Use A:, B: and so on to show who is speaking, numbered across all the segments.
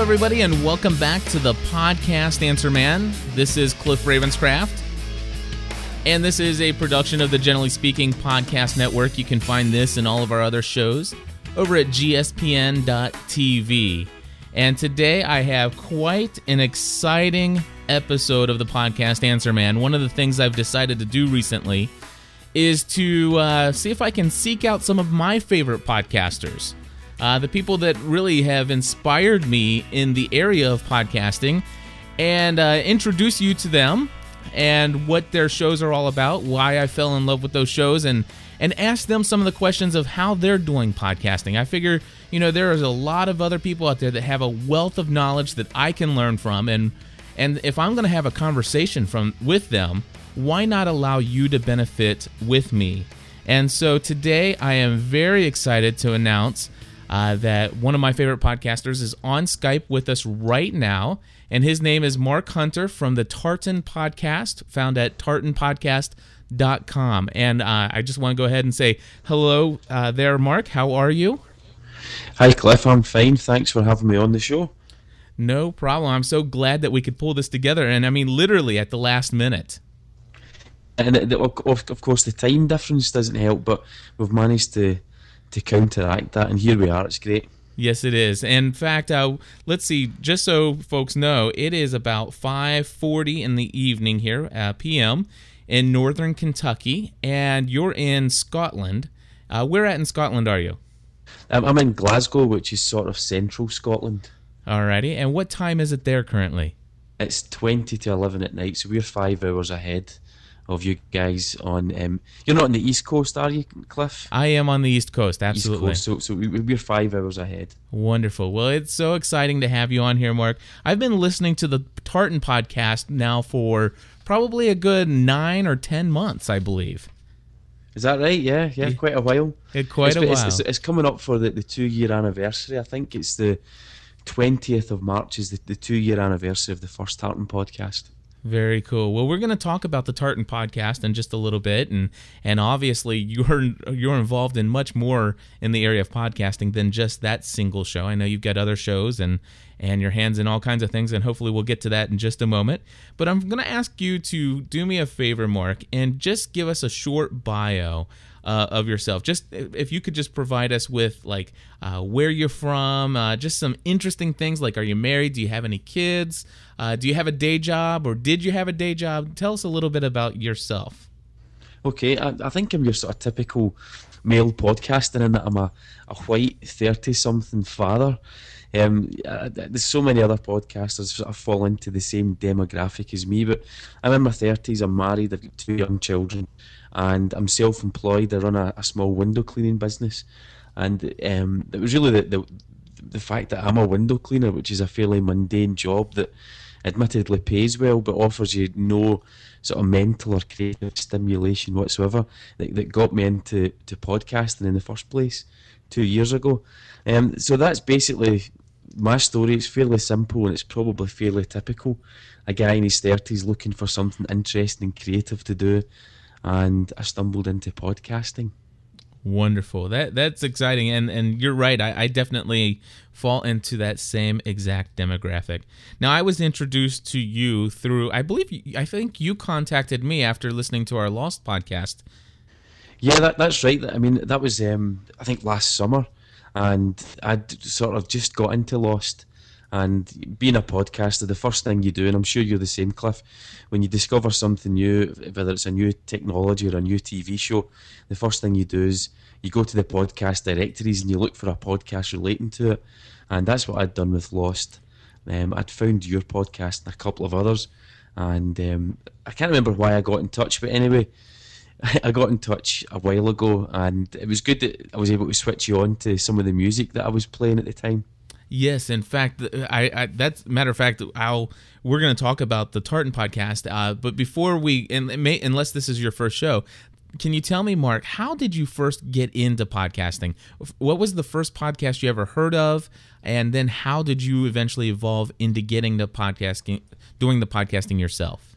A: Everybody, and welcome back to the podcast Answer Man. This is Cliff Ravenscraft, and this is a production of the Generally Speaking Podcast Network. You can find this and all of our other shows over at gspn.tv. And today I have quite an exciting episode of the podcast Answer Man. One of the things I've decided to do recently is to uh, see if I can seek out some of my favorite podcasters uh, the people that really have inspired me in the area of podcasting, and uh, introduce you to them and what their shows are all about, why I fell in love with those shows, and and ask them some of the questions of how they're doing podcasting. I figure, you know, there is a lot of other people out there that have a wealth of knowledge that I can learn from, and and if I'm going to have a conversation from with them, why not allow you to benefit with me? And so today I am very excited to announce uh, that one of my favorite podcasters is on Skype with us right now. And his name is Mark Hunter from the Tartan Podcast, found at tartanpodcast.com. And uh, I just want to go ahead and say hello uh, there, Mark. How are you?
B: Hi, Cliff. I'm fine. Thanks for having me on the show.
A: No problem. I'm so glad that we could pull this together. And I mean, literally at the last minute.
B: And of course, the time difference doesn't help, but we've managed to to counteract that. And here we are. It's great.
A: Yes, it is. In fact, uh, let's see. Just so folks know, it is about 5:40 in the evening here, uh, p.m. in northern Kentucky, and you're in Scotland. Uh, where at in Scotland are you?
B: Um, I'm in Glasgow, which is sort of central Scotland.
A: Alrighty. And what time is it there currently?
B: It's 20 to 11 at night, so we're five hours ahead of you guys on. Um, you're not on the East Coast, are you, Cliff?
A: I am on the East Coast, absolutely.
B: East Coast, so, so we're five hours ahead.
A: Wonderful. Well, it's so exciting to have you on here, Mark. I've been listening to the Tartan podcast now for probably a good nine or ten months, I believe.
B: Is that right? Yeah, yeah, quite a while.
A: It, quite
B: it's,
A: a while.
B: It's, it's, it's, coming up for the, the two year anniversary. I think it's the 20th of March is the, the two year anniversary of the first Tartan podcast.
A: Very cool. Well, we're going to talk about the Tartan podcast in just a little bit, and and obviously you're you're involved in much more in the area of podcasting than just that single show. I know you've got other shows and and your hands in all kinds of things, and hopefully we'll get to that in just a moment. But I'm going to ask you to do me a favor, Mark, and just give us a short bio uh, of yourself. Just if you could just provide us with like uh, where you're from, uh, just some interesting things like are you married? Do you have any kids? Uh, do you have a day job or did you have a day job? Tell us a little bit about yourself.
B: Okay, I, I think I'm your sort of typical male podcaster in that I'm a, a white 30 something father. Um, uh, there's so many other podcasters that fall into the same demographic as me, but I'm in my 30s, I'm married, I've got two young children, and I'm self employed. I run a, a, small window cleaning business. And um, it was really the, the, the fact that I'm a window cleaner, which is a fairly mundane job that admittedly pays well but offers you no sort of mental or creative stimulation whatsoever that, that got me into to podcasting in the first place two years ago. Um, so that's basically my story. is fairly simple and it's probably fairly typical. A guy in his 30s looking for something interesting and creative to do, and I stumbled into podcasting.
A: Wonderful. That that's exciting, and and you're right. I, I definitely fall into that same exact demographic. Now, I was introduced to you through, I believe, I think you contacted me after listening to our Lost podcast.
B: Yeah, that, that's right. I mean, that was um, I think last summer, and I'd sort of just got into Lost, and being a podcaster, the first thing you do, and I'm sure you're the same, Cliff, when you discover something new, whether it's a new technology or a new TV show, the first thing you do is you go to the podcast directories and you look for a podcast relating to it. And that's what I'd done with Lost. Um, I'd found your podcast and a couple of others. And um, I can't remember why I got in touch, but anyway, I got in touch a while ago, and it was good that I was able to switch you on to some of the music that I was playing at the time.
A: Yes, in fact, I, I that's matter of fact, I'll we're going to talk about the Tartan podcast. Uh, but before we, and may, unless this is your first show, can you tell me, Mark, how did you first get into podcasting? What was the first podcast you ever heard of, and then how did you eventually evolve into getting the podcasting, doing the podcasting yourself?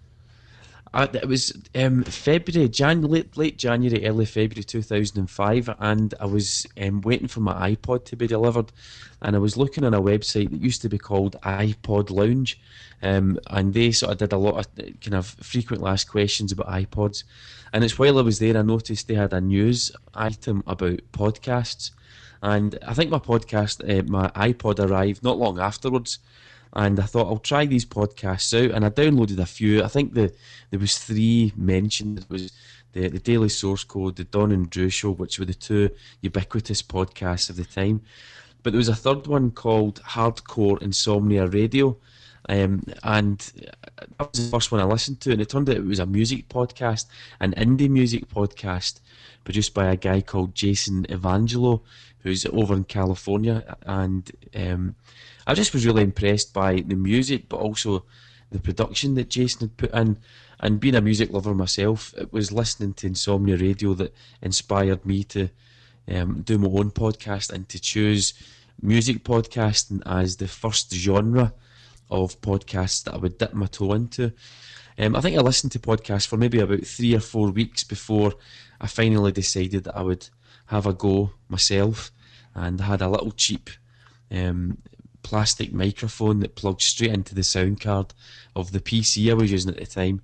B: It was um, February, Jan, late, late January, early February 2005, and I was um, waiting for my iPod to be delivered, and I was looking on a website that used to be called iPod Lounge, um, and they sort of did a lot of kind of frequently asked questions about iPods, and it's while I was there I noticed they had a news item about podcasts, and I think my podcast, uh, my iPod arrived not long afterwards and I thought I'll try these podcasts out, and I downloaded a few. I think the there was three mentioned. It was the the Daily Source Code, the Dawn and Drew Show, which were the two ubiquitous podcasts of the time. But there was a third one called Hardcore Insomnia Radio, um, and that was the first one I listened to, and it turned out it was a music podcast, an indie music podcast produced by a guy called Jason Evangelho, who's over in California, and um, I just was really impressed by the music, but also the production that Jason had put in. And being a music lover myself, it was listening to Insomnia Radio that inspired me to um, do my own podcast and to choose music podcasting as the first genre of podcasts that I would dip my toe into. Um, I think I listened to podcasts for maybe about three or four weeks before I finally decided that I would have a go myself. And I had a little cheap um, plastic microphone that plugged straight into the sound card of the PC I was using at the time,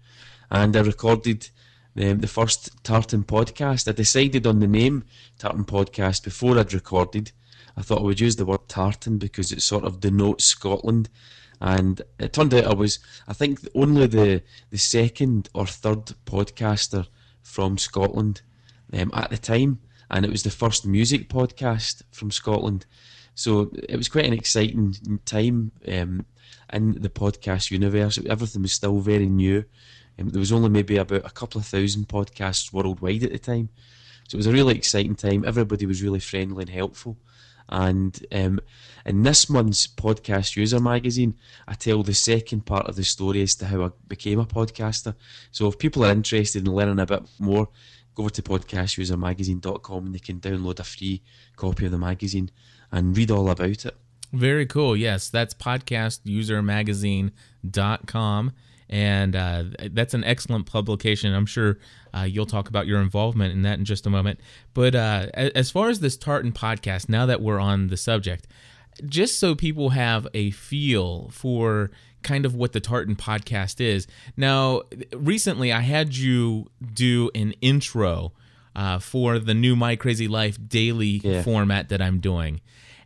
B: and I recorded um, the first Tartan podcast. I decided on the name Tartan Podcast before I'd recorded. I thought I would use the word tartan because it sort of denotes Scotland, and it turned out I was, I think, only the the second or third podcaster from Scotland um, at the time, and it was the first music podcast from Scotland. So it was quite an exciting time um, in the podcast universe. Everything was still very new. Um, there was only maybe about a couple of thousand podcasts worldwide at the time. So it was a really exciting time. Everybody was really friendly and helpful. And um, in this month's podcast user magazine, I tell the second part of the story as to how I became a podcaster. So if people are interested in learning a bit more, go over to podcastusermagazine.com and they can download a free copy of the magazine and read all about it.
A: Very cool. Yes, that's podcastusermagazine.com. And uh, that's an excellent publication. I'm sure uh, you'll talk about your involvement in that in just a moment. But uh, as far as this Tartan podcast, now that we're on the subject, just so people have a feel for kind of what the Tartan podcast is. Now, recently I had you do an intro uh, for the new My Crazy Life daily yeah. format that I'm doing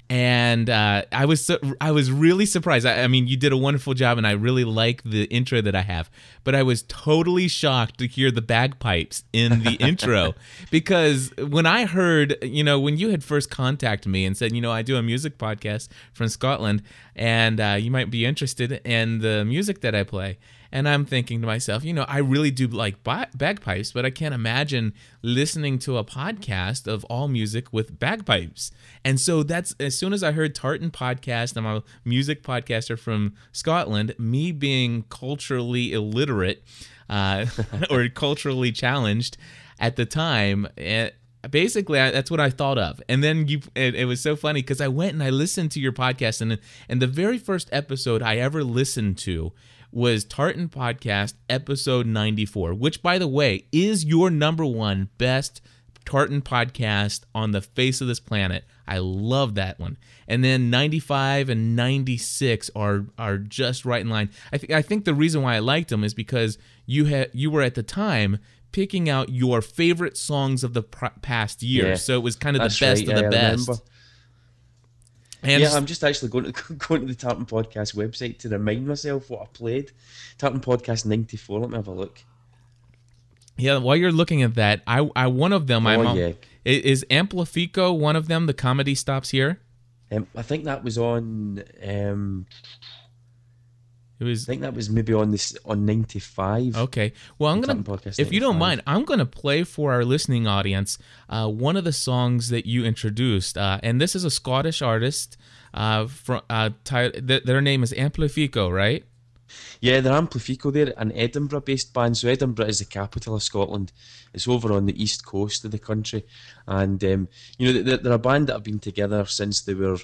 A: and uh, I was so, I was really surprised. I, I, mean, you did a wonderful job, and I really like the intro that I have. But I was totally shocked to hear the bagpipes in the intro because when I heard, you know, when you had first contacted me and said, you know, I do a music podcast from Scotland, and uh, you might be interested in the music that I play. And I'm thinking to myself, you know, I really do like bagpipes, but I can't imagine listening to a podcast of all music with bagpipes. And so that's as soon as I heard Tartan podcast, I'm a music podcaster from Scotland, me being culturally illiterate uh, or culturally challenged at the time, it, eh, basically I, that's what I thought of. And then you, it, it was so funny because I went and I listened to your podcast, and and the very first episode I ever listened to was Tartan Podcast episode 94, which, by the way, is your number one best Tartan podcast on the face of this planet. I love that one. And then 95 and 96 are are just right in line. I think I think the reason why I liked them is because you had you were at the time picking out your favorite songs of the pr- past year. Yeah, so it was kind of the best right, of the best. Remember.
B: And yeah, I'm just actually going to going to the Tartan Podcast website to remind myself what I played. Tartan Podcast '94. Let me have a look.
A: Yeah, while you're looking at that, I, I one of them. Oh, I'm, yeah. Is Amplifico one of them? The comedy stops here.
B: Um, I think that was on. Um,
A: it was.
B: I think that was maybe on this on ninety five.
A: Okay. Well, I'm gonna. Podcast If you don't mind, I'm gonna play for our listening audience uh, one of the songs that you introduced, uh, and this is a Scottish artist. Uh, from uh, th- their name is Amplifico, right?
B: Yeah, they're Amplifico. They're an Edinburgh-based band. So Edinburgh is the capital of Scotland. It's over on the east coast of the country, and um, you know they're, they're, a band that have been together since they were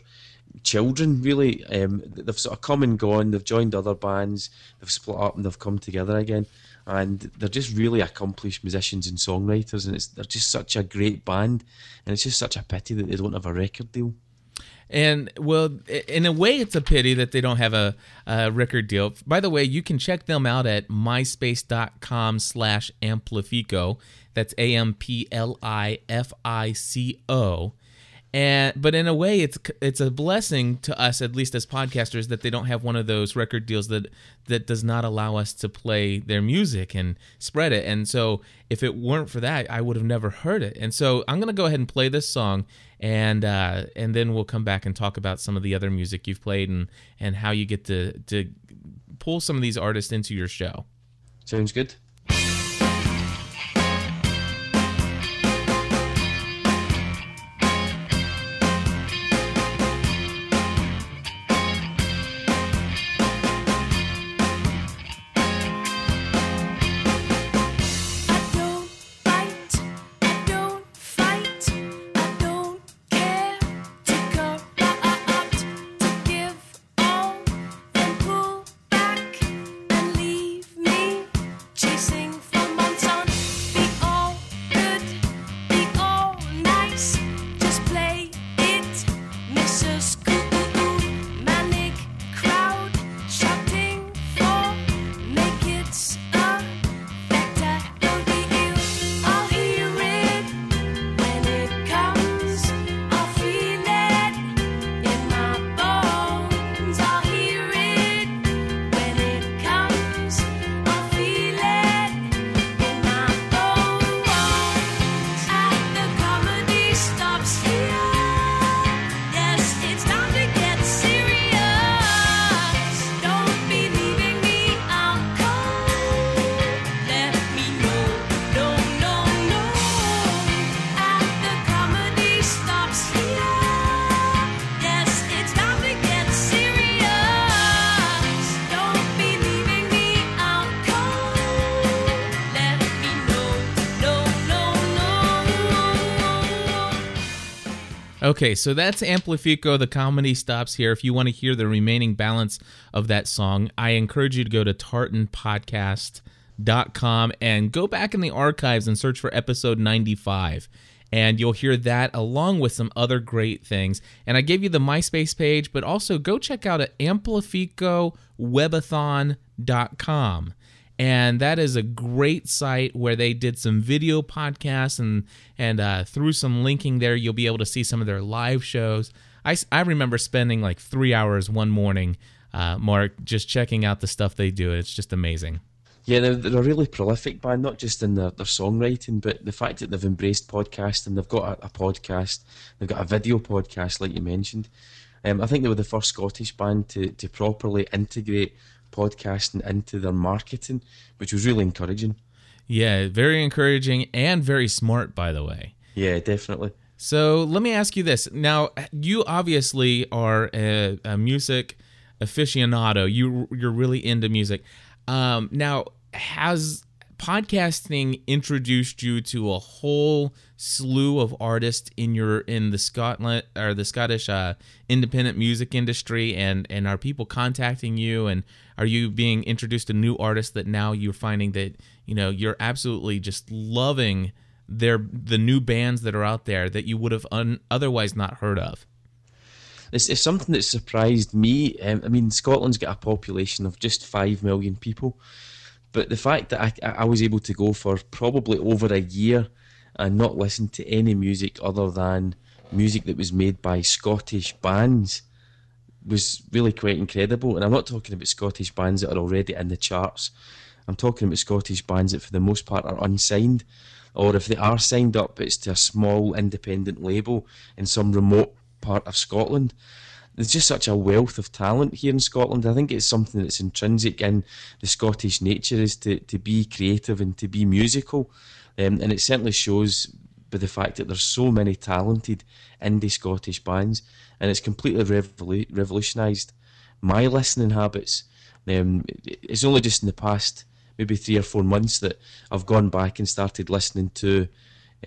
B: children. Really, um, they've sort of come and gone. They've joined other bands. They've split up and they've come together again. And they're just really accomplished musicians and songwriters, and it's they're just such a great band, and it's just such a pity that they don't have a record deal.
A: And well, in a way, it's a pity that they don't have a, a, record deal. By the way, you can check them out at myspace.com slash amplifico. That's A M P L I F I C O and but in a way it's it's a blessing to us at least as podcasters that they don't have one of those record deals that that does not allow us to play their music and spread it. And so if it weren't for that i would have never heard it. And so i'm going to go ahead and play this song and uh, and then we'll come back and talk about some of the other music you've played and and how you get to to pull some of these artists into your show.
B: Sounds good
A: Okay, so that's Amplifico. The comedy stops here. If you want to hear the remaining balance of that song, I encourage you to go to tartanpodcast.com and go back in the archives and search for episode 95. And you'll hear that along with some other great things. And I gave you the MySpace page, but also go check out at amplificowebathon.com and that is a great site where they did some video podcasts and and uh, through some linking there you'll be able to see some of their live shows. I, I remember spending like three hours one morning uh, mark just checking out the stuff they do it's just amazing.
B: Yeah they're, they're a really prolific band not just in their, their songwriting but the fact that they've embraced podcasting they've got a, a podcast they've got a video podcast like you mentioned. Um, I think they were the first Scottish band to, to properly integrate podcasting into their marketing, which was really encouraging.
A: Yeah, very encouraging and very smart, by the way.
B: Yeah, definitely.
A: So let me ask you this. Now, you obviously are a, a music aficionado. You you're really into music. Um, now, has podcasting introduced you to a whole slew of artists in your in the Scotland or the Scottish uh, independent music industry, and and are people contacting you, and are you being introduced to new artists that now you're finding that you know you're absolutely just loving their the new bands that are out there that you would have un, otherwise not heard of?
B: It's, it's something that surprised me. Um, I mean, Scotland's got a population of just five million people but the fact that I, I was able to go for probably over a year and not listen to any music other than music that was made by Scottish bands was really quite incredible. And I'm not talking about Scottish bands that are already in the charts. I'm talking about Scottish bands that, for the most part, are unsigned, or if they are signed up, it's to a small independent label in some remote part of Scotland there's just such a wealth of talent here in Scotland. I think it's something that's intrinsic in the Scottish nature is to, to be creative and to be musical. Um, and it certainly shows by the fact that there's so many talented indie Scottish bands, and it's completely revolu- revolutionised my listening habits. Um, it's only just in the past maybe three or four months that I've gone back and started listening to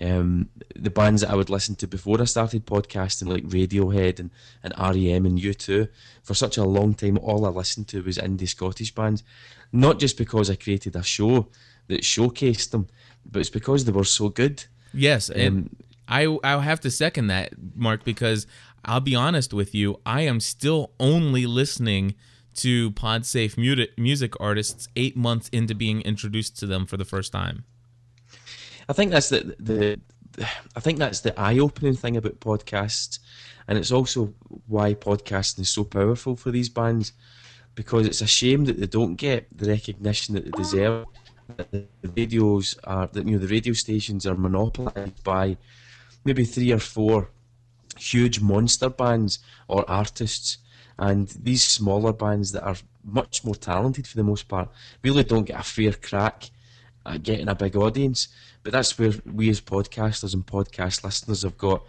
B: um, the bands that I would listen to before I started podcasting, like Radiohead and, and REM and U2. For such a long time, all I listened to was indie Scottish bands. Not just because I created a show that showcased them, but it's because they were so good.
A: Yes, and um, I I'll have to second that, Mark, because I'll be honest with you, I am still only listening to PodSafe music artists eight months into being introduced to them for the first time.
B: I think that's the, the I think that's the eye-opening thing about podcasts, and it's also why podcasting is so powerful for these bands, because it's a shame that they don't get the recognition that they deserve. That the radios are, that you know, the radio stations are monopolised by maybe three or four huge monster bands or artists, and these smaller bands that are much more talented for the most part really don't get a fair crack at getting a big audience. But that's where we as podcasters and podcast listeners have got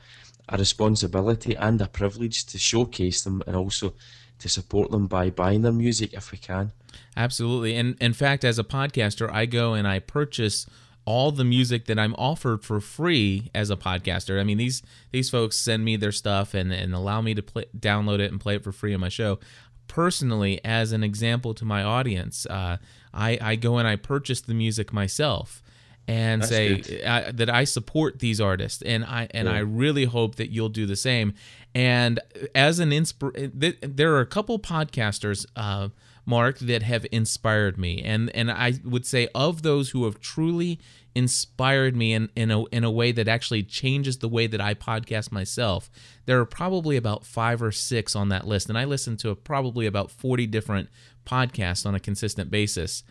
B: a responsibility and a privilege to showcase them and also to support them by buying their music if we can.
A: Absolutely. And in fact, as a podcaster, I go and I purchase all the music that I'm offered for free as a podcaster. I mean, these these folks send me their stuff and, and allow me to play, download it and play it for free on my show. Personally, as an example to my audience, uh, I, I go and I purchase the music myself and That's say uh, that I support these artists, and I and I really hope that you'll do the same. And as an inspir, th- there are a couple podcasters. Uh, Mark, that have inspired me. And and I would say of those who have truly inspired me in, in a in a way that actually changes the way that I podcast myself, there are probably about five or six on that list. And I listen to probably about 40 different podcasts on a consistent basis.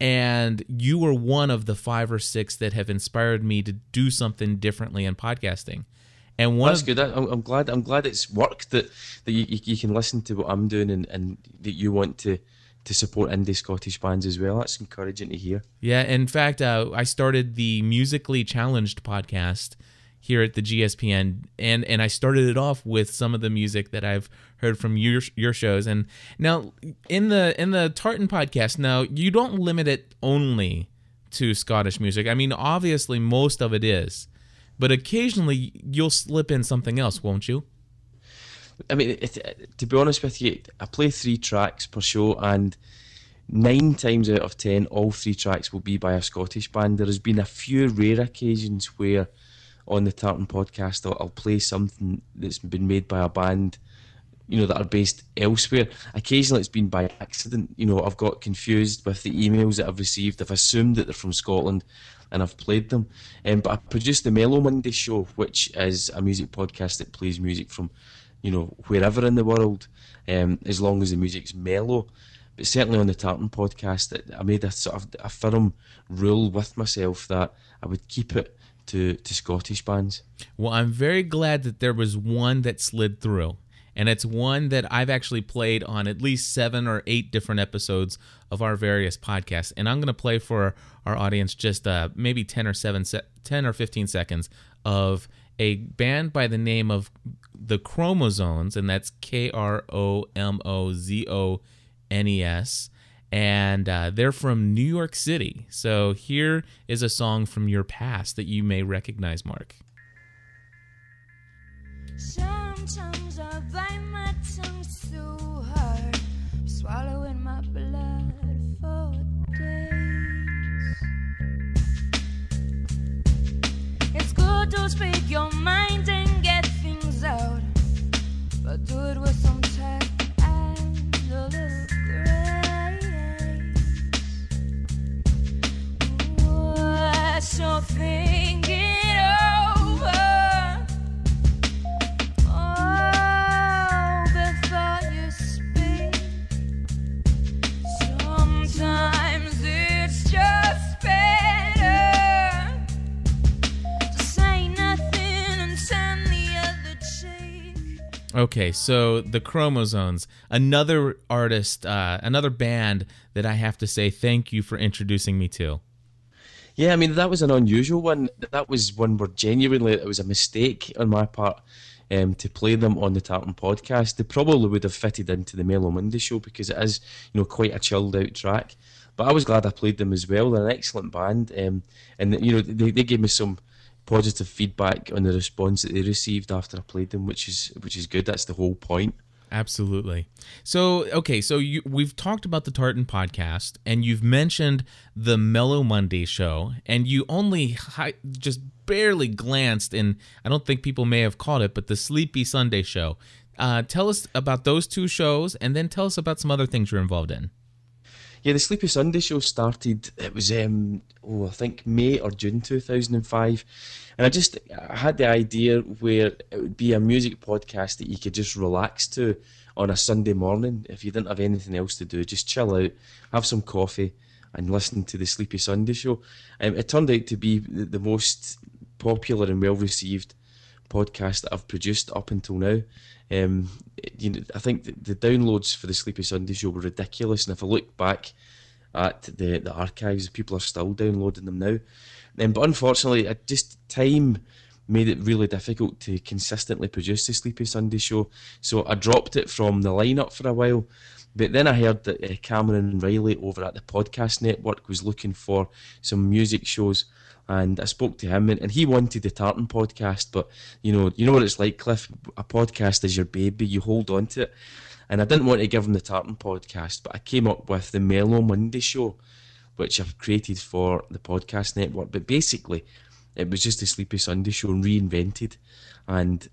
A: And you were one of the five or six that have inspired me to do something differently in podcasting. And one
B: that's good. I'm, I'm, glad. I'm glad it's worked that that you, you, can listen to what I'm doing and, and that you want to to support indie Scottish bands as well. That's encouraging to hear.
A: Yeah, in fact, uh, I started the Musically Challenged podcast here at the GSPN, and and I started it off with some of the music that I've heard from your your shows. And now in the in the Tartan podcast, now you don't limit it only to Scottish music. I mean, obviously most of it is, but occasionally you'll slip in something else, won't you?
B: I mean, it, to be honest with you, I play three tracks per show, and nine times out of ten, all three tracks will be by a Scottish band. There has been a few rare occasions where, on the Tartan podcast, I'll, I'll play something that's been made by a band, you know, that are based elsewhere. Occasionally, it's been by accident. You know, I've got confused with the emails that I've received. I've assumed that they're from Scotland and I've played them. Um, but I produced the Mellow Monday show, which is a music podcast that plays music from you know, wherever in the world, um, as long as the music's mellow. But certainly on the Tartan podcast, I made a sort of a firm rule with myself that I would keep it to, to Scottish bands.
A: Well, I'm very glad that there was one that slid through. And it's one that I've actually played on at least seven or eight different episodes of our various podcasts. And I'm going to play for our audience just uh, maybe 10 or 7 se- 10 or 15 seconds of a band by the name of the Kromozones, and that's K R O M O Z O N E S. And uh, they're from New York City. So here is a song from your past that you may recognize, Mark. Sometimes I bite my tongue so hard, swallowing To speak your mind and get things out, but do it with some tact and a little grace. Okay, so the Kromozones, another artist, uh, another band that I have to say thank you for introducing me to.
B: Yeah, I mean that was an unusual one. That was one where genuinely it was a mistake on my part um, to play them on the Tartan podcast. They probably would have fitted into the Mellow Monday show because it is, you know, quite a chilled out track. But I was glad I played them as well. They're an excellent band, um, and you know they, they gave me some positive feedback on the response that they received after I played them, which is which is good. That's the whole point.
A: Absolutely. So, okay, so you, we've talked about the Tartan podcast, and you've mentioned the Mellow Monday show, and you only hi- just barely glanced, and I don't think people may have caught it, but the Sleepy Sunday show. Uh, tell us about those two shows, and then tell us about some other things you're involved in.
B: Yeah, the Sleepy Sunday show started. It was um, oh, I think May or June two thousand and five, and I just I had the idea where it would be a music podcast that you could just relax to on a Sunday morning if you didn't have anything else to do. Just chill out, have some coffee, and listen to the Sleepy Sunday show. Um, it turned out to be the, the most popular and well received podcast that I've produced up until now. Um, you know, I think the, the, downloads for the Sleepy Sunday show were ridiculous, and if I look back at the the archives, people are still downloading them now. Um, but unfortunately, it just time made it really difficult to consistently produce the Sleepy Sunday show, so I dropped it from the lineup for a while. But then I heard that uh, Cameron Reilly over at the Podcast Network was looking for some music shows and I spoke to him, and, and he wanted the Tartan podcast, but you know, you know what it's like, Cliff. A podcast is your baby; you hold on to it. And I didn't want to give him the Tartan podcast, but I came up with the Mellow Monday show, which I've created for the podcast network. But basically, it was just a Sleepy Sunday show reinvented, and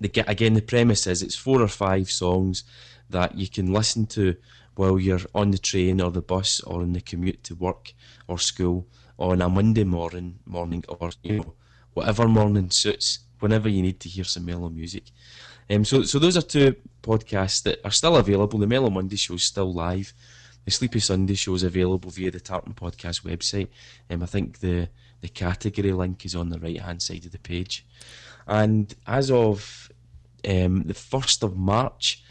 B: the again the premise is it's four or five songs that you can listen to while you're on the train or the bus or on the commute to work or school on a Monday morning, morning or you know whatever morning suits, whenever you need to hear some mellow music. Um, so, so those are two podcasts that are still available. The Mellow Monday show is still live. The Sleepy Sunday show is available via the Tartan Podcast website. Um, I think the the category link is on the right hand side of the page. And as of um, the first of March,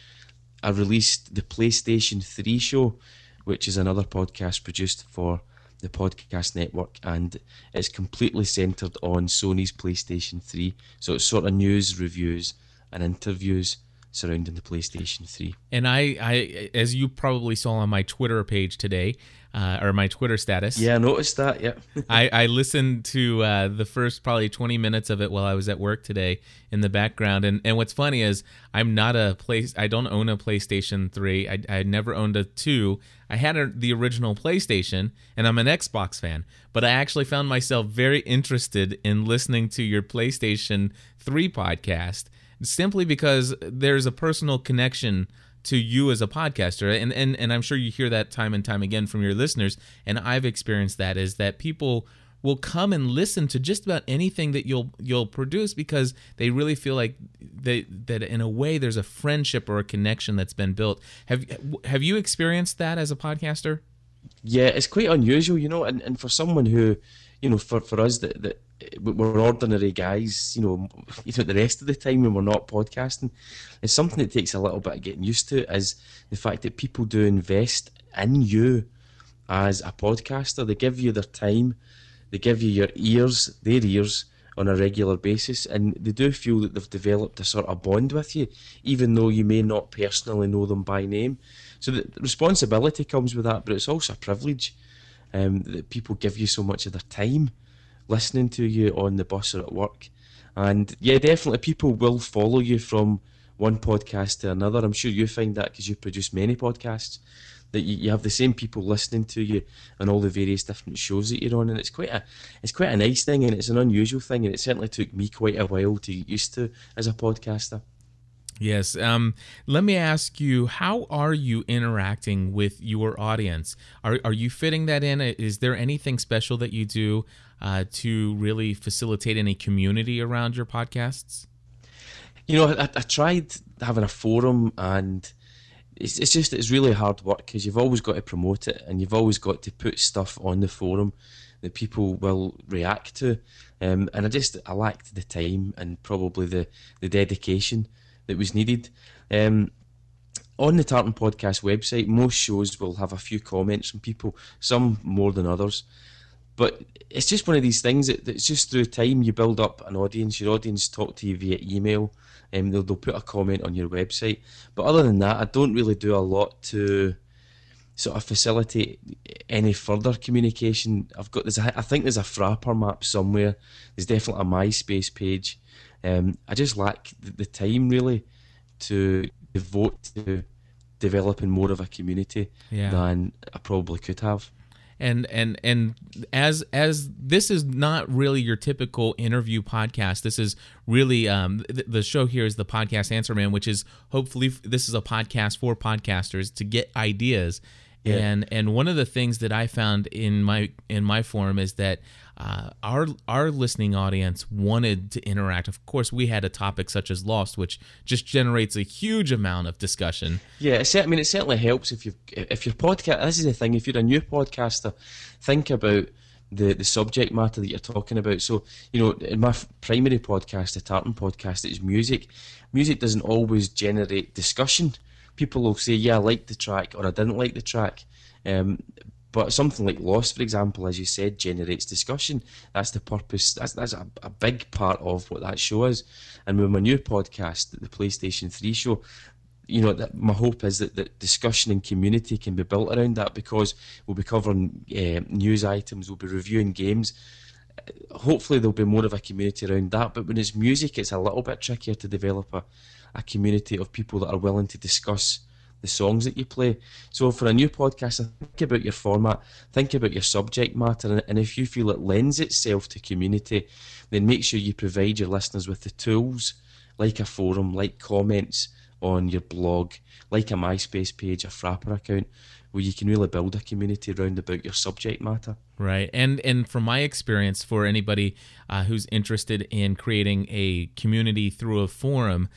B: I released the PlayStation Three show, which is another podcast produced for the podcast network, and it's completely centered on Sony's PlayStation 3. So it's sort of news, reviews, and interviews surrounding the PlayStation 3.
A: And I, I as you probably saw on my Twitter page today, uh, or my Twitter status.
B: Yeah, I noticed that. Yeah,
A: I, I listened to uh, the first probably 20 minutes of it while I was at work today in the background. And and what's funny is I'm not a place. I don't own a PlayStation 3. I I never owned a two. I had a, the original PlayStation, and I'm an Xbox fan. But I actually found myself very interested in listening to your PlayStation 3 podcast simply because there's a personal connection to you as a podcaster and, and and I'm sure you hear that time and time again from your listeners and I've experienced that is that people will come and listen to just about anything that you'll you'll produce because they really feel like they, that in a way there's a friendship or a connection that's been built. Have have you experienced that as a podcaster?
B: Yeah, it's quite unusual, you know, and, and for someone who, you know, for, for us that, that we're ordinary guys, you know, you know, the rest of the time when we're not podcasting, it's something that takes a little bit of getting used to is the fact that people do invest in you as a podcaster. They give you their time, they give you your ears, their ears on a regular basis, and they do feel that they've developed a sort of bond with you, even though you may not personally know them by name. So the responsibility comes with that, but it's also a privilege um, that people give you so much of their time listening to you on the bus or at work. And yeah, definitely people will follow you from one podcast to another. I'm sure you find that because you produce many podcasts that you, you have the same people listening to you on all the various different shows that you're on, and it's quite a it's quite a nice thing, and it's an unusual thing, and it certainly took me quite a while to get used to as a podcaster.
A: Yes. Um, let me ask you, how are you interacting with your audience? Are, are you fitting that in? Is there anything special that you do uh, to really facilitate any community around your podcasts?
B: You know, I, I tried having a forum, and it's, it's just it's really hard work because you've always got to promote it, and you've always got to put stuff on the forum that people will react to. Um, and I just I lacked the time and probably the the dedication that was needed. Um, on the Tartan Podcast website, most shows will have a few comments from people, some more than others. But it's just one of these things that, it's just through time you build up an audience. Your audience talk to you via email, and um, they'll, they'll put a comment on your website. But other than that, I don't really do a lot to sort of facilitate any further communication. I've got there's a, I think there's a Frappr map somewhere. There's definitely a MySpace page. Um, I just lack the, time really to devote to developing more of a community
A: Yeah.
B: than I probably could have.
A: and and and as as this is not really your typical interview podcast this is really um th- the show here is the podcast answer man which is hopefully f- this is a podcast for podcasters to get ideas
B: Yeah.
A: and and one of the things that i found in my in my forum is that uh, our our listening audience wanted to interact of course we had a topic such as lost which just generates a huge amount of discussion
B: Yeah, I mean, it certainly helps if you if your podcast. This is the thing. If you're a new podcaster, think about the the subject matter that you're talking about. So, you know, in my f- primary podcast, the Tartan podcast, it's music. Music doesn't always generate discussion. People will say, "Yeah, I liked the track," or "I didn't like the track." Um, but something like Lost, for example, as you said, generates discussion. That's the purpose. That's that's a, a big part of what that show is. And with my new podcast, the PlayStation Three show, you know, that my hope is that, that discussion and community can be built around that because we'll be covering uh, news items, we'll be reviewing games. Hopefully, there'll be more of a community around that. But when it's music, it's a little bit trickier to develop a, a community of people that are willing to discuss the songs that you play. So, for a new podcast, think about your format, think about your subject matter, and, if you feel it lends itself to community, then make sure you provide your listeners with the tools like a forum, like comments on your blog, like a MySpace page, a Frappr account, where you can really build a community around about your subject matter.
A: Right, and and from my experience, for anybody uh, who's interested in creating a community through a forum,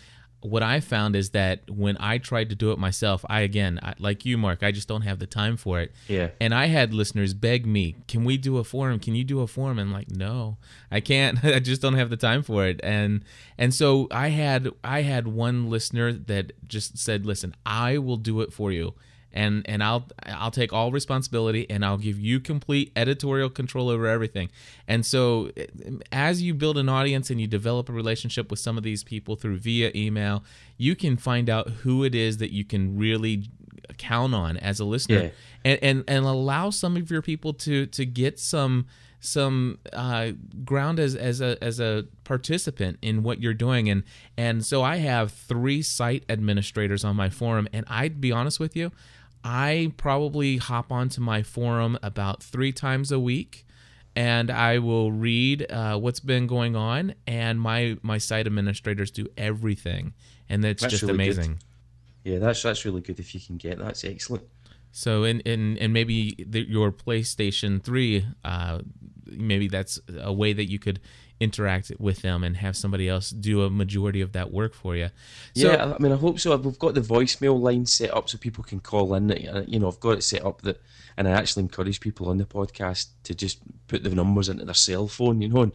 A: what I found is that when I tried to do it myself, I again, I, like you, Mark, I just don't have the time for it.
B: Yeah.
A: And I had listeners beg me, "Can we do a forum? Can you do a forum?" And I'm like, "No, I can't. I just don't have the time for it." And and so I had I had one listener that just said, "Listen, I will do it for you." And and I'll I'll take all responsibility and I'll give you complete editorial control over everything. And so as you build an audience and you develop a relationship with some of these people through via email, you can find out who it is that you can really count on as a listener
B: Yeah.
A: and, and and allow some of your people to to get some some uh, ground as as a as a participant in what you're doing and and so I have three site administrators on my forum and I'd be honest with you I probably hop onto my forum about three times a week and I will read uh, what's been going on and my my site administrators do everything and it's
B: That's
A: just
B: really good.
A: amazing
B: Yeah, that's that's really good if you can get. That's excellent.
A: So in in and maybe the, your PlayStation Three, uh, maybe that's a way that you could interact with them and have somebody else do a majority of that work for you. So,
B: yeah, I mean, I hope so. We've got the voicemail line set up so people can call in. Uh, You know, I've got it set up that, and I actually encourage people on the podcast to just put the numbers into their cell phone, you know, and,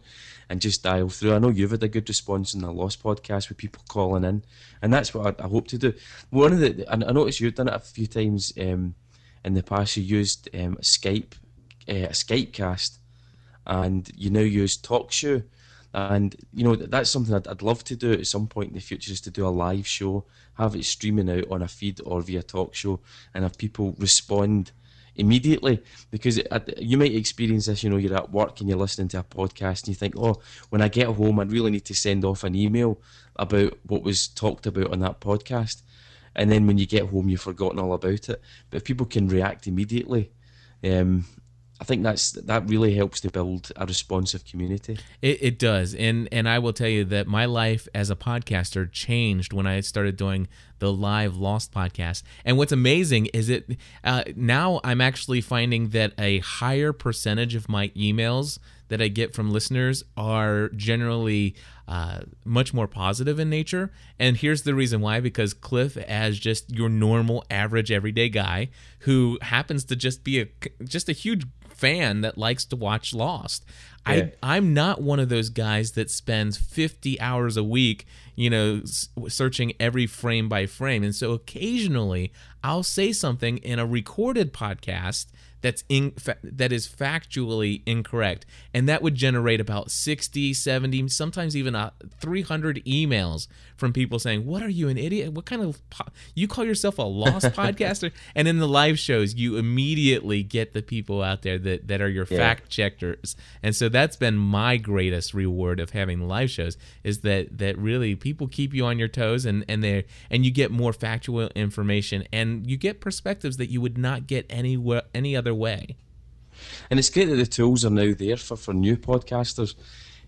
B: and just dial through. I know you've had a good response in the Lost podcast with people calling in, and that's what I, I hope to do. One of the, I I noticed you've done it a few times um, in the past. You used um, Skype, uh, Skype cast, and you now use TalkShoe. And you know that's something I'd, I'd love to do at some point in the future, is to do a live show, have it streaming out on a feed or via TalkShoe, and have people respond immediately. Because it, you might experience this, you know, you're at work and you're listening to a podcast and you think, oh, when I get home, I really need to send off an email about what was talked about on that podcast. And then when you get home, you've forgotten all about it. But if people can react immediately, um, I think that's that really helps to build a responsive community.
A: It, it does, and and I will tell you that my life as a podcaster changed when I started doing the live Lost podcast. And what's amazing is it uh, now I'm actually finding that a higher percentage of my emails that I get from listeners are generally uh, much more positive in nature. And here's the reason why: because Cliff, as just your normal, average, everyday guy who happens to just be a just a huge fan that likes to watch Lost.
B: Yeah.
A: I I'm not one of those guys that spends 50 hours a week, you know, searching every frame by frame. And so occasionally I'll say something in a recorded podcast that's in that is factually incorrect. And that would generate about 60 70 sometimes even uh, 300 emails from people saying what are you an idiot? What kind of po- you call yourself a lost podcaster? And in the live shows you immediately get the people out there that, that are your yeah. fact checkers. And so that's been my greatest reward of having live shows is that that really people keep you on your toes and and they and you get more factual information and you get perspectives that you would not get anywhere any other way
B: and it's great that the tools are now there for, for new podcasters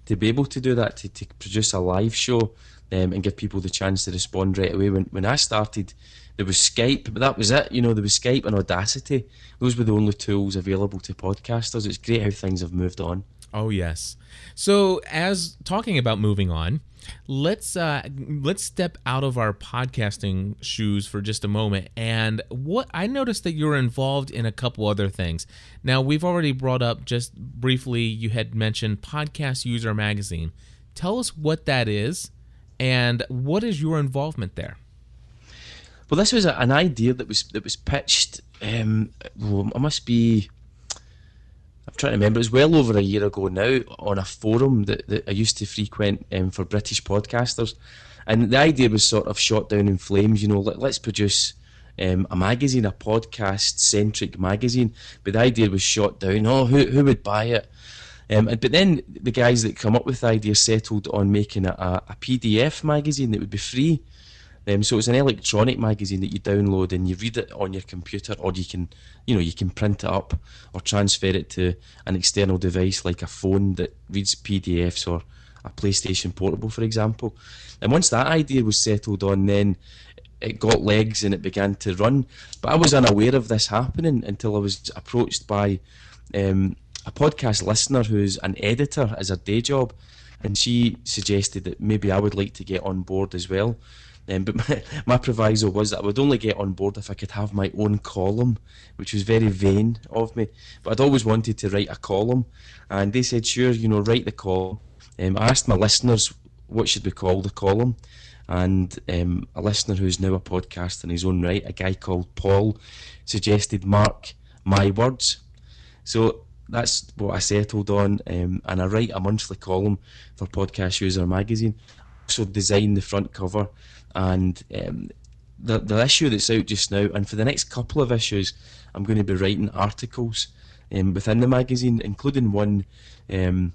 B: to be able to do that, to, to produce a live show um, and give people the chance to respond right away. When, when I started, there was Skype, but that was it. You know, there was Skype and Audacity. Those were the only tools available to podcasters. It's great how things have moved on.
A: Oh yes. So as talking about moving on, let's uh, let's step out of our podcasting shoes for just a moment. And what I noticed that you're involved in a couple other things. Now we've already brought up just briefly. You had mentioned Podcast User Magazine. Tell us what that is and what is your involvement there?
B: Well, this was an idea that was that was pitched. Um, well, it must be. I'm trying to remember. It was well over a year ago now on a forum that, that I used to frequent um, for British podcasters, and the idea was sort of shot down in flames. You know, let, us produce um, a magazine, a podcast centric magazine. But the idea was shot down. Oh, who who would buy it? Um, but then the guys that come up with the idea settled on making a, a PDF magazine that would be free. Um, so it's an electronic magazine that you download and you read it on your computer, or you can, you know, you can print it up or transfer it to an external device like a phone that reads PDFs or a PlayStation Portable, for example. And once that idea was settled on, then it got legs and it began to run. But I was unaware of this happening until I was approached by um, a podcast listener who's an editor as a day job, and she suggested that maybe I would like to get on board as well. Um, but my, my proviso was that I would only get on board if I could have my own column, which was very vain of me. But I'd always wanted to write a column, and they said, "Sure, you know, write the column." Um, I asked my listeners what should we call the column, and um, a listener who's now a podcast in his own right, a guy called Paul, suggested Mark My Words. So that's what I settled on, um, and I write a monthly column for Podcast User magazine. So design the front cover, and um, the the issue that's out just now, and for the next couple of issues, I'm going to be writing articles um, within the magazine, including one um,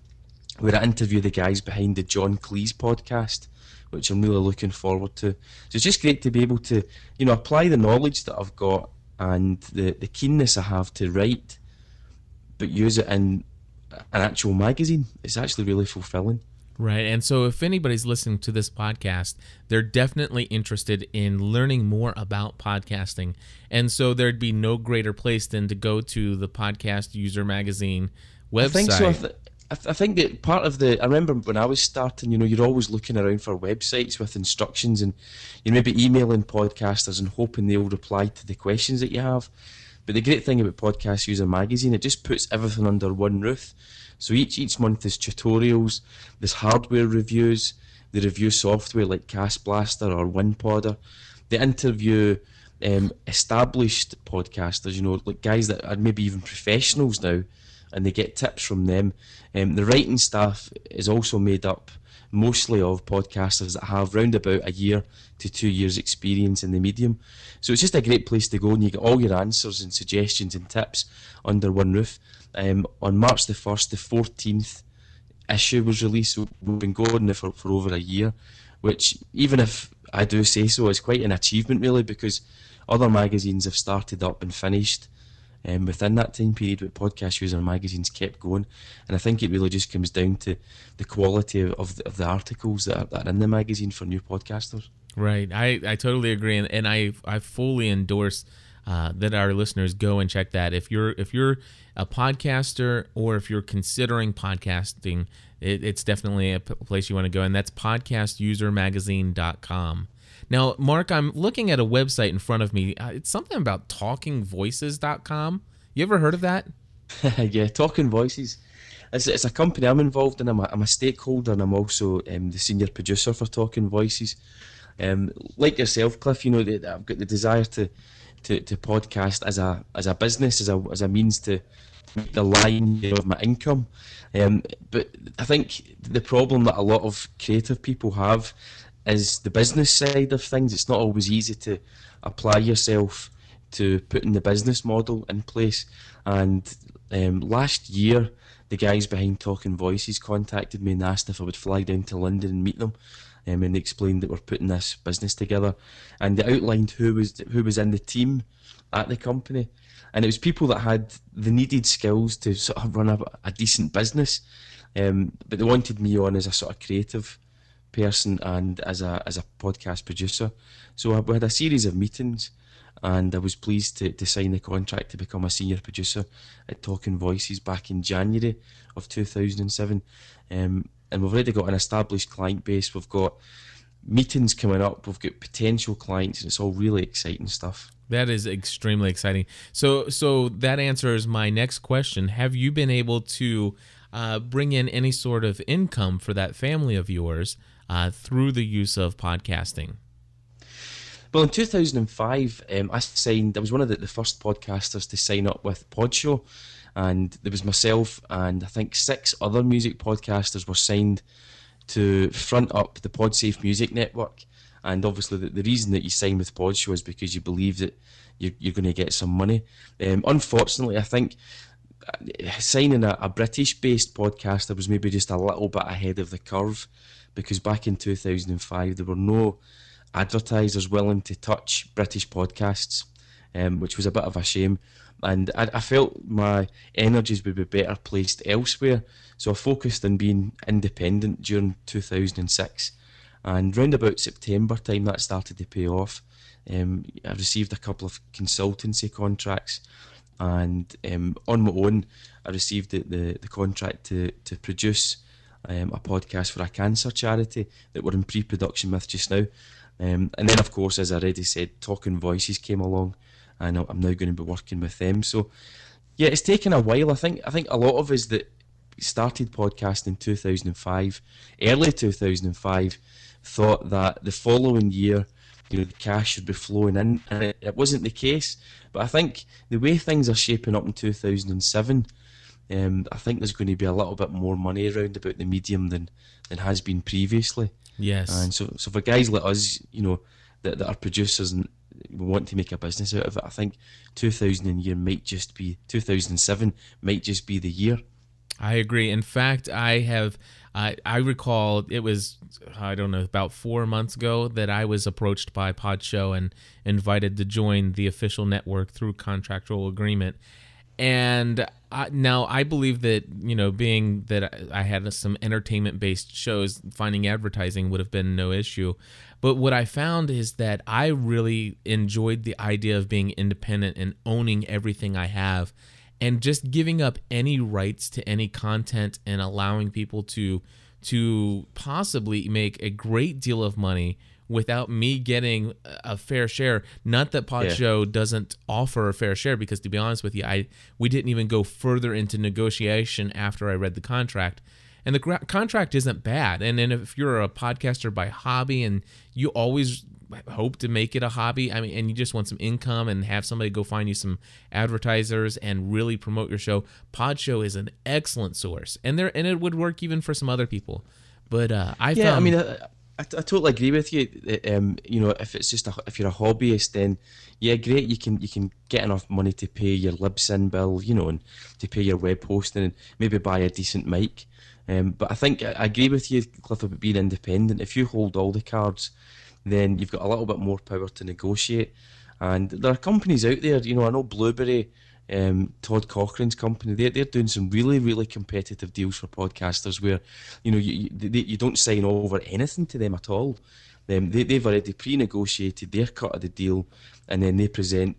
B: where I interview the guys behind the John Cleese podcast, which I'm really looking forward to. So it's just great to be able to, you know, apply the knowledge that I've got and the, the keenness I have to write but use it in an actual magazine. It's actually really fulfilling.
A: Right. And so if anybody's listening to this podcast, they're definitely interested in learning more about podcasting. And so there'd be no greater place than to go to the Podcast User Magazine website. I
B: think so. I, th- I, th- I think that part of the, I remember when I was starting, you know, you're always looking around for websites with instructions and you're maybe emailing podcasters and hoping they'll reply to the questions that you have. But the great thing about Podcast User Magazine, it just puts everything under one roof. So each each month there's tutorials, there's hardware reviews, they review software like Castblaster or WinPodder. They interview um, established podcasters, you know, like guys that are maybe even professionals now, and they get tips from them. Um, the writing staff is also made up mostly of podcasters that have round about a year to two years experience in the medium. So it's just a great place to go and you get all your answers and suggestions and tips under one roof. Um, on March the 1st, the 14th issue was released. We've been going for, for over a year, which even if I do say so, is quite an achievement really because other magazines have started up and finished um, within that time period, but podcast user magazines kept going, and I think it really just comes down to the quality of the, of the articles that are, that are in the magazine for new podcasters.
A: Right, I, I totally agree, and, and I I fully endorse uh, that our listeners go and check that. If you're if you're a podcaster or if you're considering podcasting, it, it's definitely a place you want to go, and that's podcastusermagazine.com. Now, Mark, I'm looking at a website in front of me. Uh, it's something about talkingvoices.com. You ever heard of that?
B: yeah, Talking Voices. It's, it's, a company I'm involved in. I'm a, I'm a stakeholder and I'm also um, the senior producer for Talking Voices. Um, like yourself, Cliff, you know, I've got the desire to to, to podcast as a as a business as a as a means to make the line of my income. Um, but I think the problem that a lot of creative people have is the business side of things. It's not always easy to apply yourself to putting the business model in place. And um, last year, the guys behind Talking Voices contacted me and asked if I would fly down to London and meet them. Um, and they explained that we're putting this business together, and they outlined who was who was in the team at the company, and it was people that had the needed skills to sort of run a, a decent business, um, but they wanted me on as a sort of creative person and as a as a podcast producer. So we had a series of meetings, and I was pleased to, to sign the contract to become a senior producer at Talking Voices back in January of 2007. Um, and we've already got an established client base. We've got meetings coming up. We've got potential clients, and it's all really exciting stuff.
A: That is extremely exciting. So, so that answers my next question. Have you been able to uh, bring in any sort of income for that family of yours uh, through the use of podcasting?
B: Well, in 2005, um, I signed. I was one of the, the first podcasters to sign up with Podshow, and there was myself and I think six other music podcasters were signed to front up the PodSafe Music Network. And obviously, the, the reason that you sign with Podshow is because you believe that you're, you're going to get some money. Um, unfortunately, I think uh, signing a, a British-based podcaster was maybe just a little bit ahead of the curve, because back in 2005 there were no advertisers willing to touch British podcasts, um, which was a bit of a shame and I, I, felt my energies would be better placed elsewhere. So I focused on being independent during 2006, and round about September time that started to pay off. Um, I received a couple of consultancy contracts, and um, on my own, I received the, the, the contract to to produce um, a podcast for a cancer charity that we're in pre-production with just now. Um, and then, of course, as I already said, Talking Voices came along, and I'm now going to be working with them. So, yeah, it's taken a while. I think I think a lot of us that started podcasting in 2005, early 2005, thought that the following year, you know, the cash should be flowing in, and it wasn't the case. But I think the way things are shaping up in 2007. Um, I think there's going to be a little bit more money around about the medium than, than has been previously.
A: Yes.
B: And so, so for guys like us, you know, that, that are producers and want to make a business out of it. I think 2000 year might just be 2007 might just be the year.
A: I agree. In fact, I have I I recall it was I don't know about four months ago that I was approached by Podshow and invited to join the official network through contractual agreement. And I, now I believe that you know, being that I had some entertainment-based shows, finding advertising would have been no issue. But what I found is that I really enjoyed the idea of being independent and owning everything I have and just giving up any rights to any content and allowing people to to possibly make a great deal of money without me getting a fair share. Not that Pod yeah. Show doesn't offer a fair share, because to be honest with you, I we didn't even go further into negotiation after I read the contract and the gra- contract isn't bad. And then if you're a podcaster by hobby and you always hope to make it a hobby, I mean, and you just want some income and have somebody go find you some advertisers and really promote your show, Podshow is an excellent source, and there and it would work even for some other people. But uh, I
B: yeah,
A: found,
B: I mean. I, I, I totally agree with you. Um, you know, if it's just a, if you're a hobbyist, then yeah, great. You can you can get enough money to pay your Libsyn bill, you know, and to pay your web hosting, and maybe buy a decent mic. Um, but I think I agree with you, Cliff, about being independent. If you hold all the cards, then you've got a little bit more power to negotiate. And there are companies out there, you know, I know Blubrry, um, Todd Cochrane's company, they're, they're doing some really, really competitive deals for podcasters where, you know, you, you, they, you don't sign over anything to them at all. Um, they, they've already pre-negotiated their cut of the deal and then they present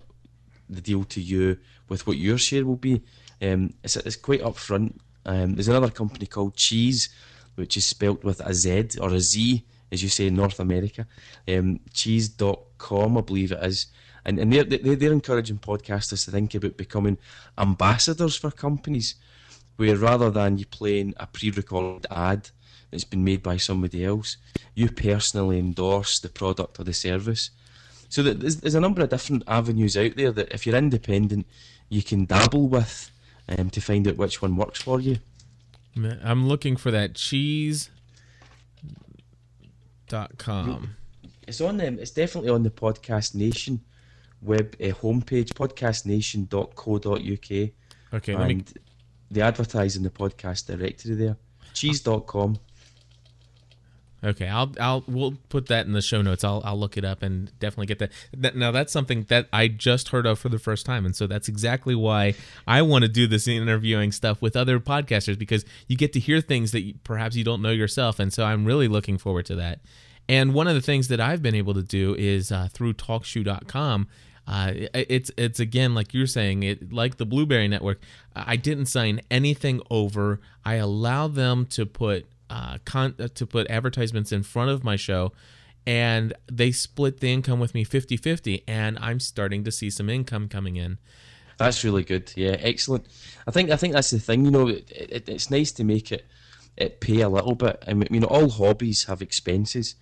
B: the deal to you with what your share will be. Um, it's, it's quite upfront um, there's another company called Cheese, which is spelt with a Z or a Z, as you say in North America. Um, cheese.com, I believe it is. And, and they're, they're encouraging podcasters to think about becoming ambassadors for companies, where rather than you playing a pre recorded ad that's been made by somebody else, you personally endorse the product or the service. So that there's, there's a number of different avenues out there that if you're independent, you can dabble with um, to find out which one works for you.
A: I'm looking for that cheese dot com.
B: It's on them. It's definitely on the Podcast Nation web uh, homepage, podcastnation.co.uk.
A: Okay,
B: and
A: let me
B: they advertise in the podcast directory there. Cheese.com.
A: Okay, I'll I'll we'll put that in the show notes. I'll I'll look it up and definitely get that. that. Now that's something that I just heard of for the first time, and so that's exactly why I want to do this interviewing stuff with other podcasters because you get to hear things that you, perhaps you don't know yourself, and so I'm really looking forward to that. And one of the things that I've been able to do is uh, through TalkShoe.com. Uh, it's it's again like you're saying it like the Blubrry Network. I didn't sign anything over. I allowed them to put uh, con- uh, to put advertisements in front of my show and they split the income with me 50-50 and i'm starting to see some income coming in
B: that's really good yeah excellent i think i think that's the thing you know it, it, it's nice to make it it pay a little bit i mean you know all hobbies have expenses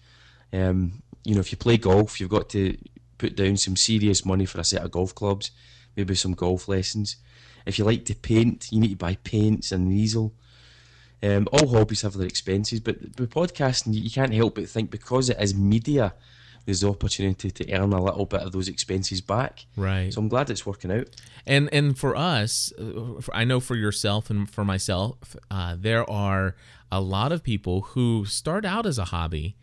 B: um, you know if you play golf you've got to put down some serious money for a set of golf clubs maybe some golf lessons if you like to paint you need to buy paints and an easel um, all hobbies have their expenses, but with podcasting, you can't help but think because it is media, there's the opportunity to earn a little bit of those expenses back.
A: Right.
B: So I'm glad it's working out.
A: And and for us, uh, I know for yourself and for myself, uh, there are a lot of people who start out as a hobby.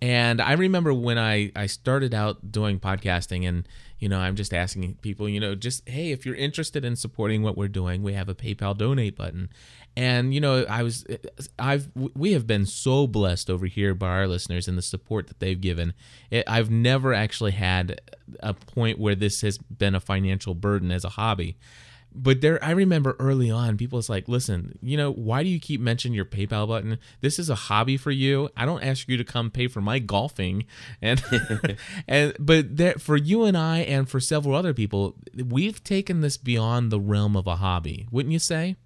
A: And I remember when I, I started out doing podcasting and you know, I'm just asking people, you know, just hey, if you're interested in supporting what we're doing, we have a PayPal donate button. And you know i was i've we have been so blessed over here by our listeners and the support that they've given. It, i've never actually had a point where this has been a financial burden as a hobby but there i remember early on people was like listen you know why do you keep mentioning your paypal button this is a hobby for you i don't ask you to come pay for my golfing and and but there, for you and i and for several other people we've taken this beyond the realm of a hobby wouldn't you say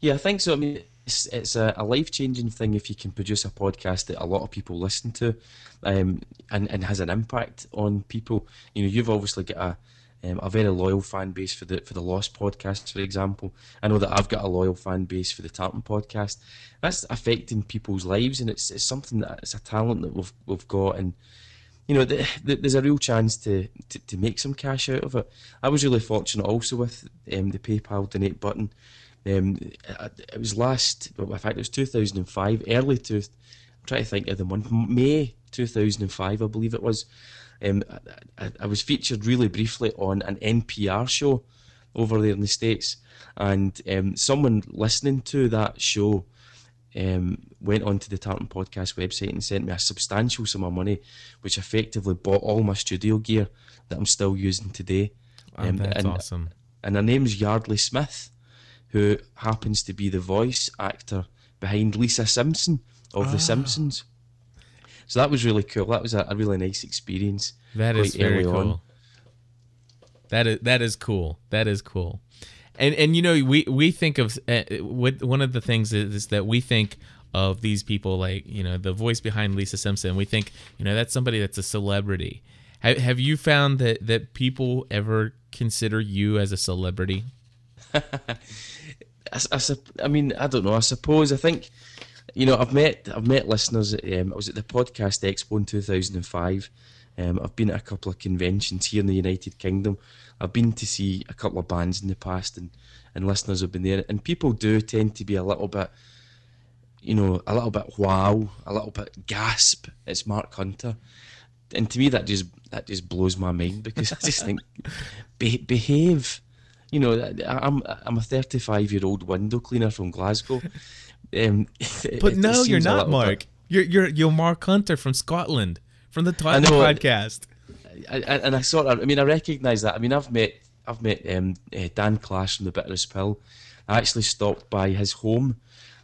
B: yeah, I think so. I mean, it's, it's a, a life changing thing if you can produce a podcast that a lot of people listen to, um, and and has an impact on people. You know, you've obviously got a um, a very loyal fan base for the for the Lost podcast, for example. I know that I've got a loyal fan base for the Tartan podcast. That's affecting people's lives, and it's it's something that it's a talent that we've we've got, and you know, the, the, there's a real chance to, to, to make some cash out of it. I was really fortunate also with um, the PayPal donate button. Um, it was last, well, in fact, it was 2005, early to, I'm trying to think of the month, May 2005, I believe it was. Um, I, I, was featured really briefly on an NPR show over there in the States, and um, someone listening to that show um, went onto the Tartan Podcast website and sent me a substantial sum of money, which effectively bought all my studio gear that I'm still using today.
A: Oh, that's and, awesome.
B: And her name's Yeardley Smith who happens to be the voice actor behind Lisa Simpson of The ah. Simpsons. So that was really cool. That was a, a really nice experience.
A: That is very cool. On. That is that is cool. That is cool. And and you know we we think of uh, what one of the things is, is that we think of these people like you know the voice behind Lisa Simpson. We think you know that's somebody that's a celebrity. Have, have you found that that people ever consider you as a celebrity?
B: I, I, I mean, I don't know. I suppose I think, you know, I've met I've met listeners. At, um, I was at the podcast expo in two thousand and five. Um, I've been at a couple of conventions here in the United Kingdom. I've been to see a couple of bands in the past, and and listeners have been there. And people do tend to be a little bit, you know, a little bit wow, a little bit gasp. It's Mark Hunter, and to me that just that just blows my mind because I just think be, behave you know, I'm I'm a 35 year old window cleaner from Glasgow. Um,
A: but it, no, you're not Mark. You're you're you're Mark Hunter from Scotland, from the Tartan podcast.
B: I, I, and I sort of, I mean, I recognise that. I mean, I've met I've met um, uh, Dan Klass from the Bitterest Pill. I actually stopped by his home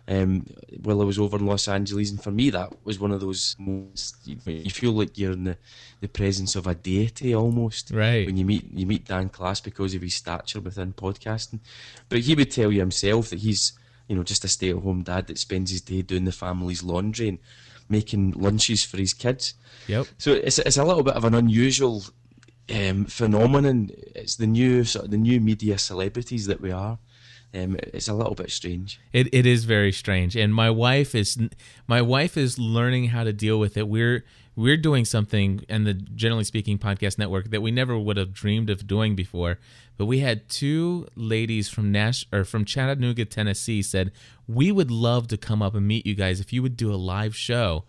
B: um, while I was over in Los Angeles, and for me that was one of those moments you feel like you're in the, the presence of a deity almost.
A: Right.
B: When you meet you meet Dan Klass because of his stature within podcasting, but he would tell you himself that he's you know just a stay at home dad that spends his day doing the family's laundry and making lunches for his kids.
A: Yep.
B: So it's it's a little bit of an unusual um, phenomenon. It's the new sort of the new media celebrities that we are. Um, it's a little bit strange.
A: It it is very strange, and my wife is my wife is learning how to deal with it. We're we're doing something and the generally speaking podcast network that we never would have dreamed of doing before. But we had two ladies from Nash or from Chattanooga, Tennessee, said we would love to come up and meet you guys if you would do a live show.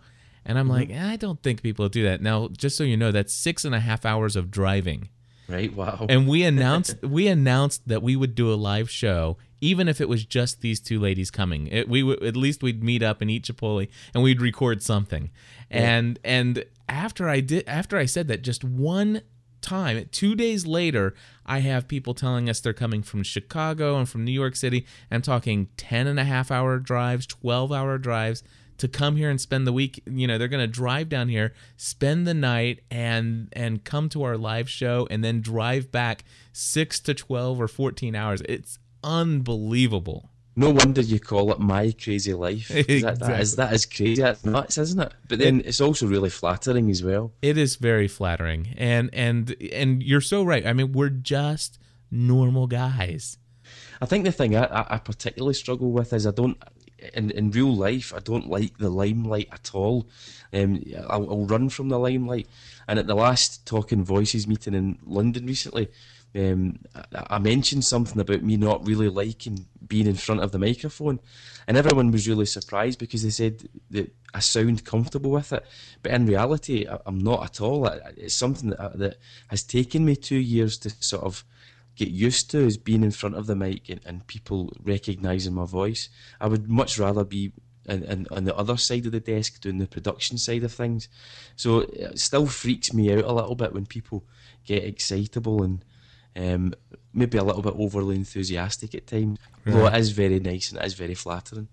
A: And I'm mm-hmm. like, I don't think people do that. Now, just so you know, that's six and a half hours of driving.
B: Right. Wow.
A: And we announced we announced that we would do a live show, even if it was just these two ladies coming. It, we would at least we'd meet up and eat Chipotle and we'd record something. And and after I did after I said that, just one time, two days later, I have people telling us they're coming from Chicago and from New York City. I'm talking 10 and a half hour drives, 12 hour drives to come here and spend the week you know they're going to drive down here spend the night and and come to our live show and then drive back 6 to 12 or 14 hours it's unbelievable
B: no wonder you call it my crazy life. That, that, is, that is crazy. That's nuts, isn't it? But then it, it's also really flattering as well.
A: It is very flattering, and and and you're so right. I mean, we're just normal guys.
B: I think the thing I, I particularly struggle with is I don't in, in real life, I don't like the limelight at all. Um, I'll, I'll, run from the limelight. And at the last Talking Voices meeting in London recently, um, I, I mentioned something about me not really liking being in front of the microphone, and everyone was really surprised because they said that I sound comfortable with it. But in reality, I, am not at all. It's something that, that has taken me two years to sort of get used to is being in front of the mic and, and people recognizing my voice. I would much rather be in, in, on the other side of the desk doing the production side of things. So it still freaks me out a little bit when people get excitable and um, maybe a little bit overly enthusiastic at times. Right. Though it is very nice and it is very flattering.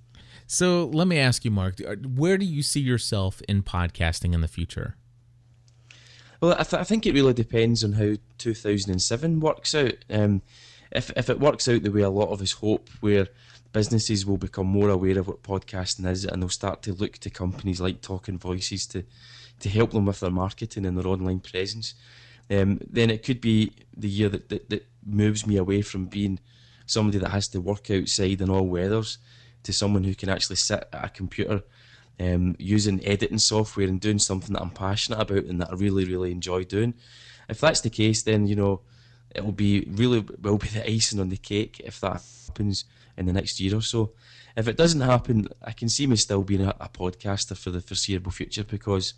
A: So let me ask you, Mark, where do you see yourself in podcasting in the future?
B: Well, I, th- I, think it really depends on how 2007 works out. Um, if if it works out the way a lot of us hope, where businesses will become more aware of what podcasting is, and they'll start to look to companies like Talking Voices to to help them with their marketing and their online presence, um, then it could be the year that, that, that moves me away from being somebody that has to work outside in all weathers to someone who can actually sit at a computer um, using editing software and doing something that I'm passionate about and that I really, really enjoy doing. If that's the case, then you know it will be really will be the icing on the cake if that happens in the next year or so. If it doesn't happen, I can see me still being a, a podcaster for the foreseeable future because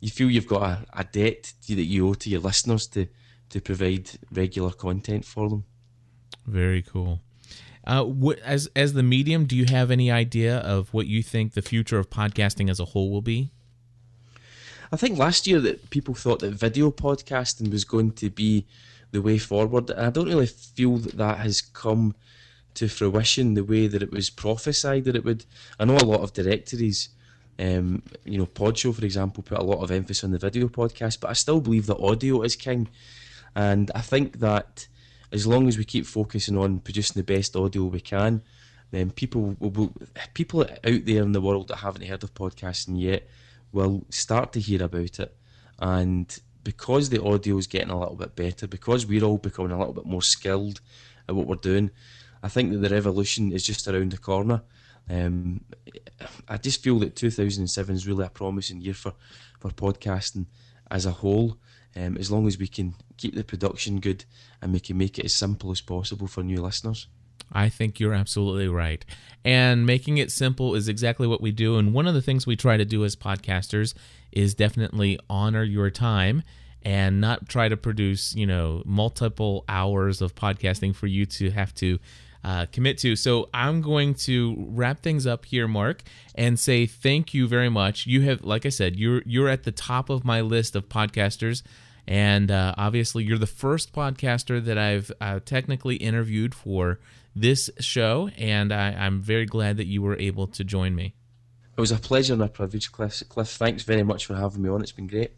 B: you feel you've got a, a debt that you owe to your listeners to to provide regular content for them.
A: Very cool. Uh, as as the medium, do you have any idea of what you think the future of podcasting as a whole will be?
B: I think last year that people thought that video podcasting was going to be the way forward, and I don't really feel that that has come to fruition the way that it was prophesied that it would. I know a lot of directories, um, you know, Podshow for example, put a lot of emphasis on the video podcast, but I still believe that audio is king, and I think that as long as we keep focusing on producing the best audio we can, then people will, will, people out there in the world that haven't heard of podcasting yet will start to hear about it, and because the audio is getting a little bit better, because we're all becoming a little bit more skilled at what we're doing, I think that the revolution is just around the corner. Um, I just feel that 2007 is really a promising year for, for podcasting as a whole. Um, as long as we can keep the production good and we can make it as simple as possible for new listeners.
A: I think you're absolutely right. And making it simple is exactly what we do. And one of the things we try to do as podcasters is definitely honor your time and not try to produce, you know, multiple hours of podcasting for you to have to uh, commit to. So I'm going to wrap things up here, Mark, and say thank you very much. You have, like I said, you're you're at the top of my list of podcasters and uh, obviously, you're the first podcaster that I've uh, technically interviewed for this show, and I, am very glad that you were able to join me.
B: It was a pleasure and a privilege, Cliff. Cliff, thanks very much for having me on. It's been great.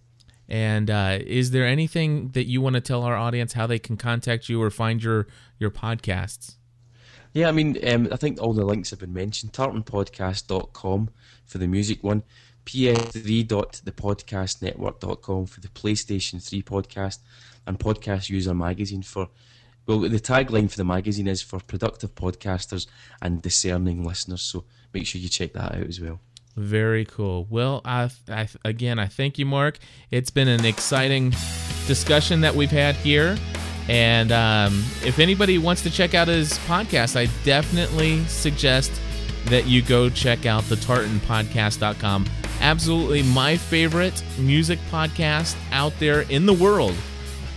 A: And uh, is there anything that you want to tell our audience how they can contact you or find your your podcasts?
B: Yeah, I mean, um, I think all the links have been mentioned. TartanPodcast.com for the music one ps3.thepodcastnetwork.com for the PlayStation 3 podcast, and Podcast User Magazine for well, the tagline for the magazine is for productive podcasters and discerning listeners. So make sure you check that out as well.
A: Very cool. Well, I, I, again, I thank you, Mark. It's been an exciting discussion that we've had here. And um, if anybody wants to check out his podcast, I definitely suggest that you go check out the tartanpodcast.com. Absolutely my favorite music podcast out there in the world.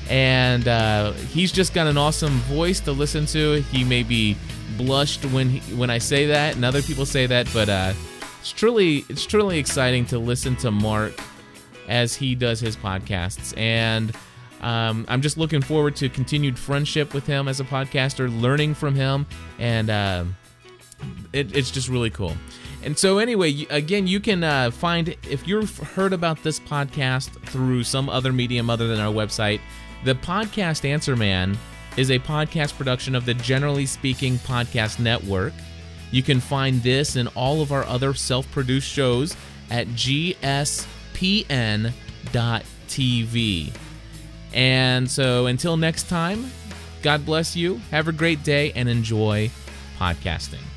A: And uh, he's just got an awesome voice to listen to. He may be blushed when he, when I say that, and other people say that, but uh, it's truly it's truly exciting to listen to Mark as he does his podcasts. And um, I'm just looking forward to continued friendship with him as a podcaster, learning from him, and uh, it, it's just really cool. And so, anyway, again, you can uh, find if you've heard about this podcast through some other medium other than our website, the podcast Answer Man is a podcast production of the Generally Speaking Podcast Network. You can find this and all of our other self produced shows at gspn.tv. And so until next time, God bless you. Have a great day and enjoy podcasting.